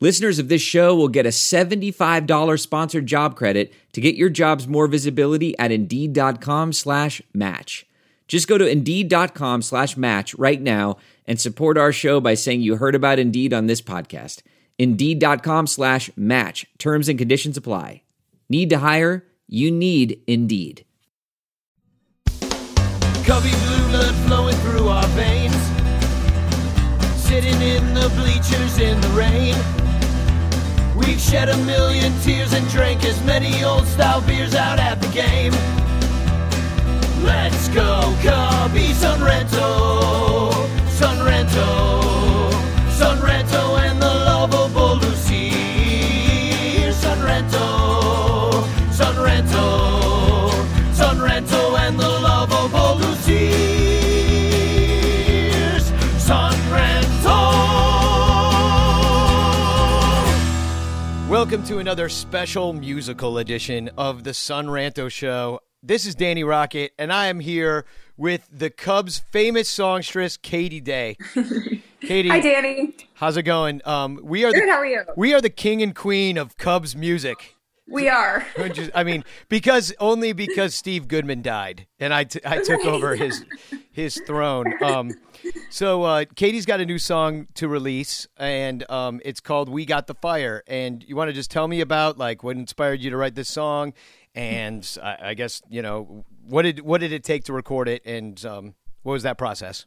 Listeners of this show will get a $75 sponsored job credit to get your jobs more visibility at Indeed.com slash match. Just go to Indeed.com slash match right now and support our show by saying you heard about Indeed on this podcast. Indeed.com slash match. Terms and conditions apply. Need to hire? You need Indeed. Cubby blue blood flowing through our veins. Sitting in the bleachers in the rain. We've shed a million tears and drank as many old style beers out at the game. Let's go, Cubby Sunrento, Sunrento, Welcome to another special musical edition of the Son Ranto Show. This is Danny Rockett, and I am here with the Cubs' famous songstress, Katie Day. Katie, Hi, Danny. how's it going? Um, we are Good. the How are you? we are the king and queen of Cubs music. We are. I mean, because only because Steve Goodman died, and I, t- I took Right. over his his throne. Um, so uh, Katie's got a new song to release, and um, it's called "We Got the Fire." And you want to just tell me about like what inspired you to write this song, and I, I guess you know what did what did it take to record it, and um, what was that process?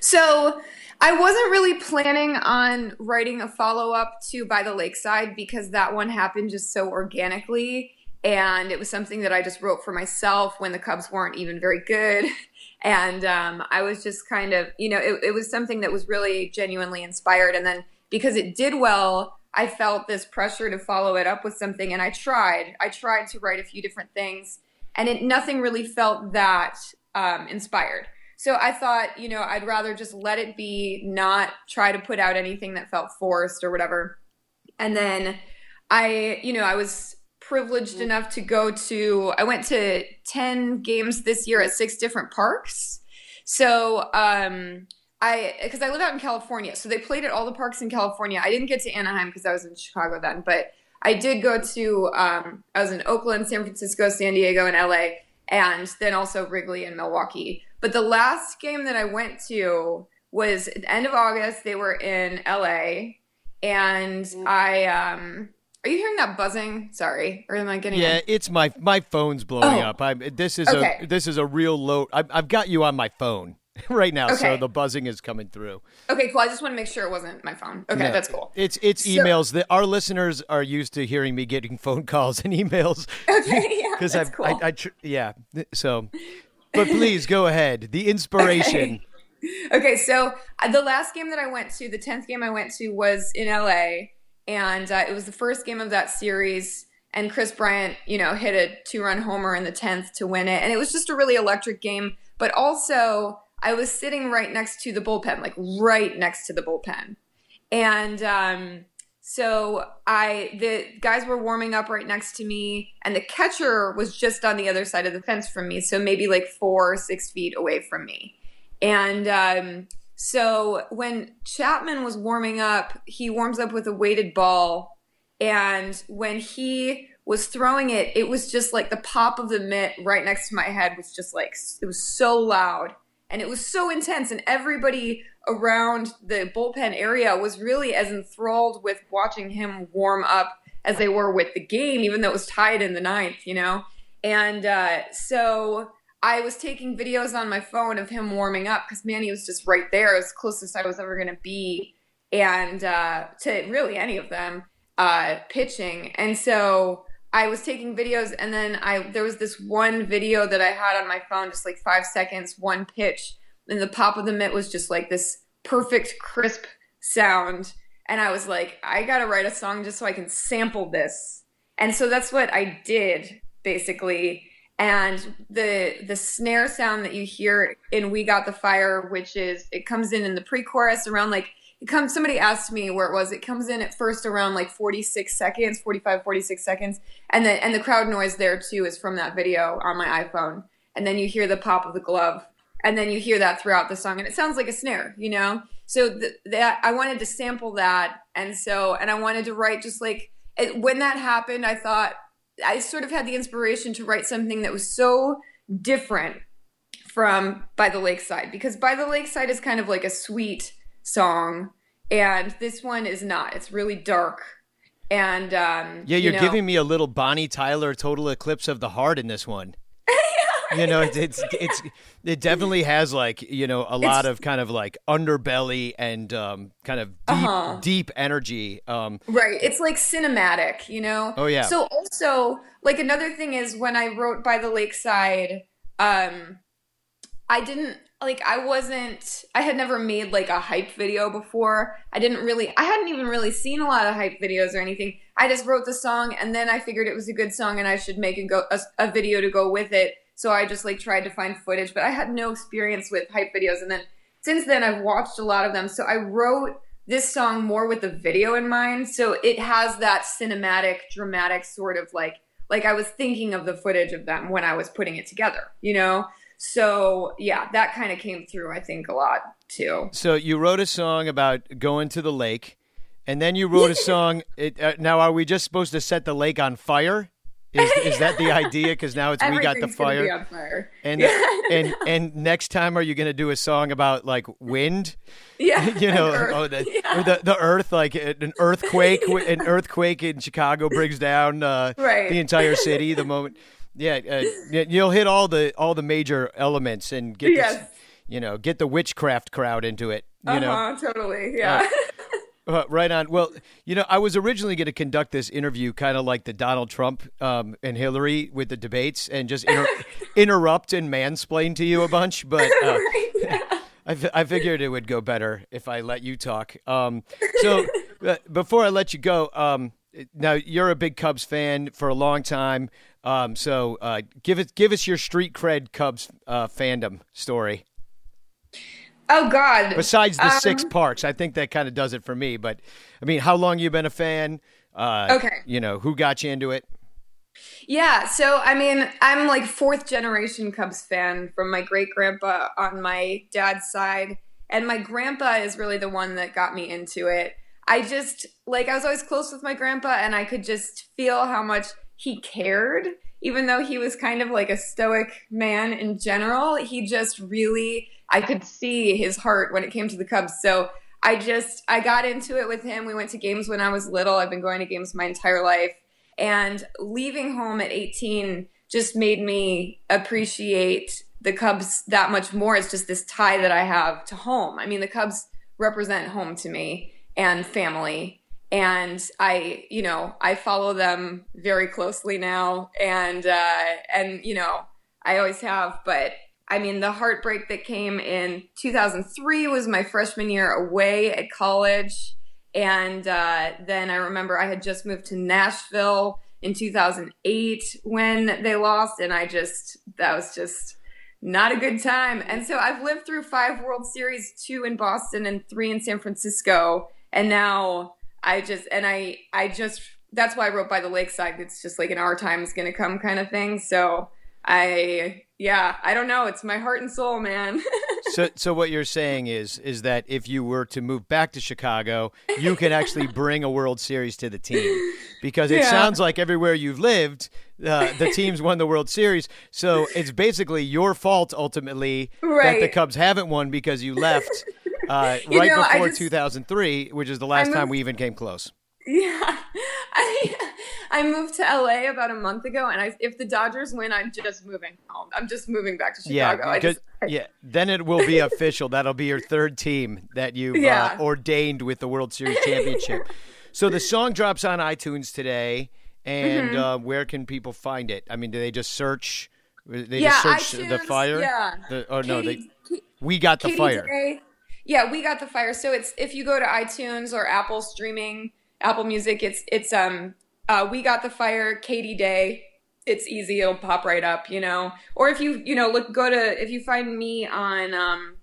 So I wasn't really planning on writing a follow up to By the Lakeside because that one happened just so organically. And it was something that I just wrote for myself when the Cubs weren't even very good. And um, I was just kind of, you know, it, it was something that was really genuinely inspired. And then because it did well, I felt this pressure to follow it up with something. And I tried. I tried to write a few different things. And it, nothing really felt that um, inspired. So I thought, you know, I'd rather just let it be, not try to put out anything that felt forced or whatever. And then I, you know, I was privileged enough to go to, I went to 10 games this year at six different parks. So, um, I, because I live out in California, so they played at all the parks in California. I didn't get to Anaheim because I was in Chicago then, but I did go to, um, I was in Oakland, San Francisco, San Diego, and LA, and then also Wrigley and Milwaukee. But the last game that I went to was at the end of August. They were in LA, and I um, are you hearing that buzzing? Sorry, or am I getting? Yeah, it's my my phone's blowing Oh. up. I this is Okay. a this is a real low. I, I've got you on my phone right now, so the buzzing is coming through. Okay, cool. I just want to make sure it wasn't my phone. Okay, No, that's cool. It's it's So- emails that our listeners are used to hearing me getting phone calls and emails Okay, yeah, because that's I've cool. I, I tr- yeah. So, but please go ahead. The inspiration. okay, so uh, the last game that I went to, the tenth game I went to, was in LA, and uh, it was the first game of that series. And Kris Bryant, you know, hit a two-run homer in the tenth to win it, and it was just a really electric game. But also, I was sitting right next to the bullpen, like right next to the bullpen, and um, so I the guys were warming up right next to me, and the catcher was just on the other side of the fence from me, so maybe like four six feet away from me. And um, so when Chapman was warming up, he warms up with a weighted ball, and when he was throwing it, it was just like the pop of the mitt right next to my head was just like it was so loud and it was so intense and everybody around the bullpen area was really as enthralled with watching him warm up as they were with the game even though it was tied in the ninth you know? And uh, so i was taking videos on my phone of him warming up because manny was just right there. As closest i was ever going to be. And uh, to really any of them uh, pitching. And so I was taking videos and then I there was this one video that I had on my phone, just like five seconds, one pitch, and the pop of the mitt was just like this perfect crisp sound. And I was like, I gotta write a song just so I can sample this. And so that's what I did basically. and the the snare sound that you hear in "We Got the Fire," which is it comes in in the pre-chorus around like it comes. Somebody asked me where it was. It comes in at first around like 46 seconds, 45, 46 seconds, and then and the crowd noise there too is from that video on my iPhone. And then you hear the pop of the glove, and then you hear that throughout the song, and it sounds like a snare, you know. So th- that I wanted to sample that, and so and I wanted to write just like it, when that happened, I thought I sort of had the inspiration to write something that was so different from By the Lakeside because By the Lakeside is kind of like a sweet song and this one is not. It's really dark. And um, yeah, you're you know, giving me a little Bonnie Tyler Total Eclipse of the Heart in this one. You know, it's, it's it's it definitely has like you know a lot of kind of like underbelly and um, kind of deep Uh-huh. deep energy. Um, Right. It's like cinematic, you know? Oh, yeah. So also, like another thing is when I wrote by the lakeside, um I didn't like I wasn't I had never made like a hype video before. I didn't really I hadn't even really seen a lot of hype videos or anything. I just wrote the song and then I figured it was a good song and I should make a go a, a video to go with it. So I just like tried to find footage, but I had no experience with hype videos and then since then I've watched a lot of them. So I wrote this song more with the video in mind. So it has that cinematic, dramatic sort of like like I was thinking of the footage of them when I was putting it together, you know? So yeah, that kind of came through, I think, a lot too. so you wrote a song about going to the lake, and then you wrote a song. It, uh, now, are we just supposed to set the lake on fire? Is, is that the idea? Because now it's we got the fire. fire. And yeah, and and next time, are you going to do a song about like wind? yeah, you know, oh, the, Yeah. or the the Earth, like an earthquake, an earthquake in Chicago brings down uh, Right. the entire city. The moment, yeah, uh, you'll hit all the all the major elements and get, Yes. this, you know, get the witchcraft crowd into it. You know, uh-huh, totally. Yeah. uh, right on. Well, you know, I was originally going to conduct this interview kind of like the Donald Trump um, and Hillary with the debates, and just inter- interrupt and mansplain to you a bunch, but. Uh, I, fi- I figured it would go better if I let you talk. Um, so uh, before I let you go, um, now you're a big Cubs fan for a long time. Um, so uh, give it, give us your street cred Cubs uh, fandom story. Oh God. Besides the six Um, parks, I think that kind of does it for me. But I mean, how long you been a fan? Uh, Okay. You know, who got you into it? Yeah, so I mean, I'm like fourth generation Cubs fan from my great grandpa on my dad's side, and my grandpa is really the one that got me into it. I just like I was always close with my grandpa, and I could just feel how much he cared, even though he was kind of like a stoic man in general. He just really, I could see his heart when it came to the Cubs. So I just I got into it with him. We went to games when I was little. I've been going to games my entire life. And leaving home at 18 just made me appreciate the Cubs that much more. It's just this tie that I have to home. I mean, the Cubs represent home to me and family. And I, you know, I follow them very closely now. And, uh, and, you know, I always have. But I mean, the heartbreak that came in 2003 was my freshman year away at college. And uh, then I remember I had just moved to Nashville in 2008 when they lost. And I just, that was just not a good time. And so I've lived through five World Series, two in Boston and three in San Francisco. And now I just, and I, I just, that's why I wrote by the lakeside. It's just like an our time is going to come kind of thing. So I, yeah, I don't know. It's my heart and soul, man. So, so what you're saying is, is that if you were to move back to Chicago, you can actually bring a World Series to the team, because it Yeah. sounds like everywhere you've lived, uh, the teams won the World Series. So it's basically your fault ultimately that the Cubs haven't won because you left uh, You right know, before just- 2003, which is the last time we even came close. Yeah, I I moved to LA about a month ago, and I, if the Dodgers win, I'm just moving home. I'm just moving back to Chicago. Yeah, just, yeah. Then it will be official. That'll be your third team that you've Yeah. uh, ordained with the World Series championship. so the song drops on iTunes today, and Mm-hmm. uh, where can people find it? I mean, do they just search? They yeah, just search the fire. Yeah. The, oh no, they. We got the Katie fire. Day- yeah, we got the fire. So it's if you go to iTunes or Apple streaming, Apple Music, it's it's um uh we got the fire, Katie Day, it's easy it'll pop right up you know? Or if you you know look go to if you find me on um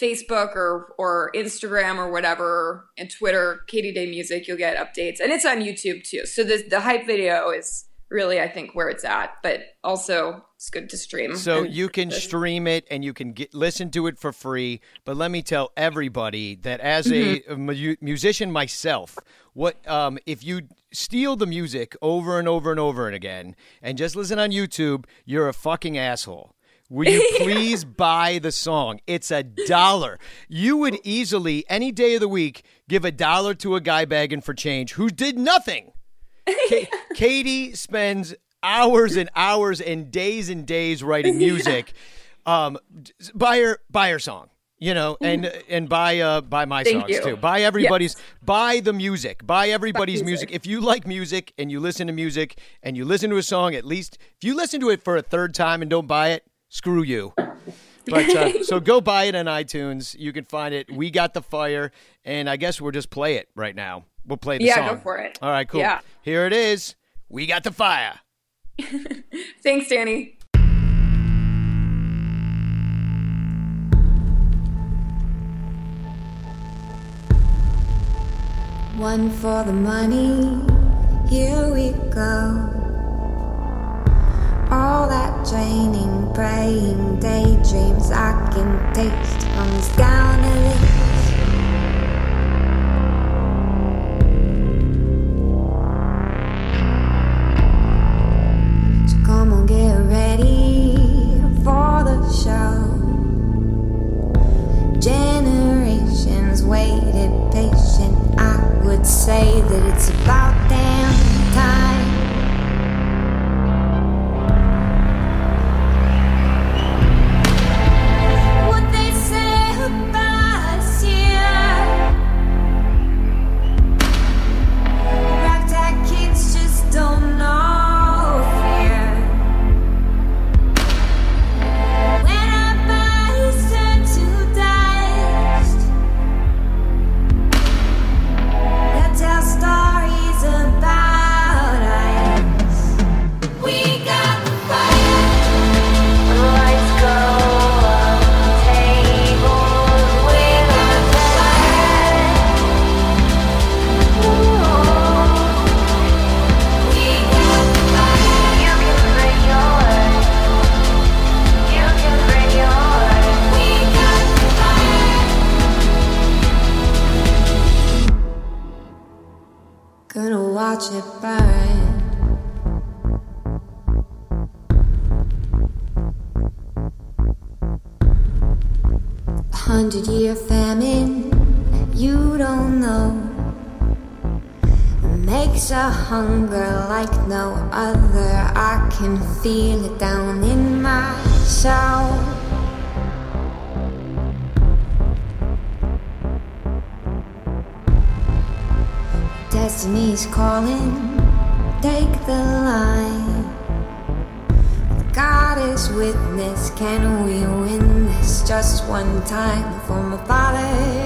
facebook or or instagram or whatever and twitter katie day music you'll get updates. And it's on youtube too. So the the hype video is really i think where it's at but also it's good to stream So you can stream it and you can get listen to it for free. But let me tell everybody that as a, a mu- musician myself, what um, if you steal the music over and over and over and again and just listen on YouTube, you're a fucking asshole. Will you please buy the song? It's a dollar. You would easily any day of the week give a dollar to a guy begging for change who did nothing. Ka- Katie spends hours and hours and days and days writing music. Um, buy her, buy her song, you know, and and buy uh buy my Thank songs you. too. Buy everybody's, Yes. buy the music, buy everybody's music. music. If you like music and you listen to music and you listen to a song, at least if you listen to it for a third time and don't buy it, screw you. But uh, so go buy it on iTunes. You can find it. We got the fire, and I guess we'll just play it right now. We'll play the Yeah, song. go for it. All right, cool. Yeah. Here it is. We got the fire. thanks danny One for the money, here we go. All that draining, praying daydreams I can taste comes down a list. Say that it's about hundred year famine, you don't know. Makes a hunger like no other. I can feel it down in my soul. Destiny's calling, take the line. God witness, can we win this? Just one time for my father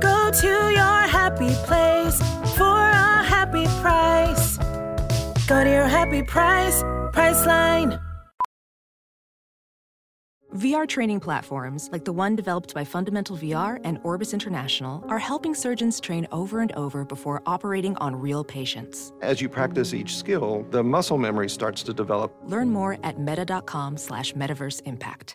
Go to your happy place for a happy price. Go to your happy price, Priceline. VR training platforms, like the one developed by Fundamental VR and Orbis International, are helping surgeons train over and over before operating on real patients. As you practice each skill, the muscle memory starts to develop. Learn more at meta.com slash metaverse impact.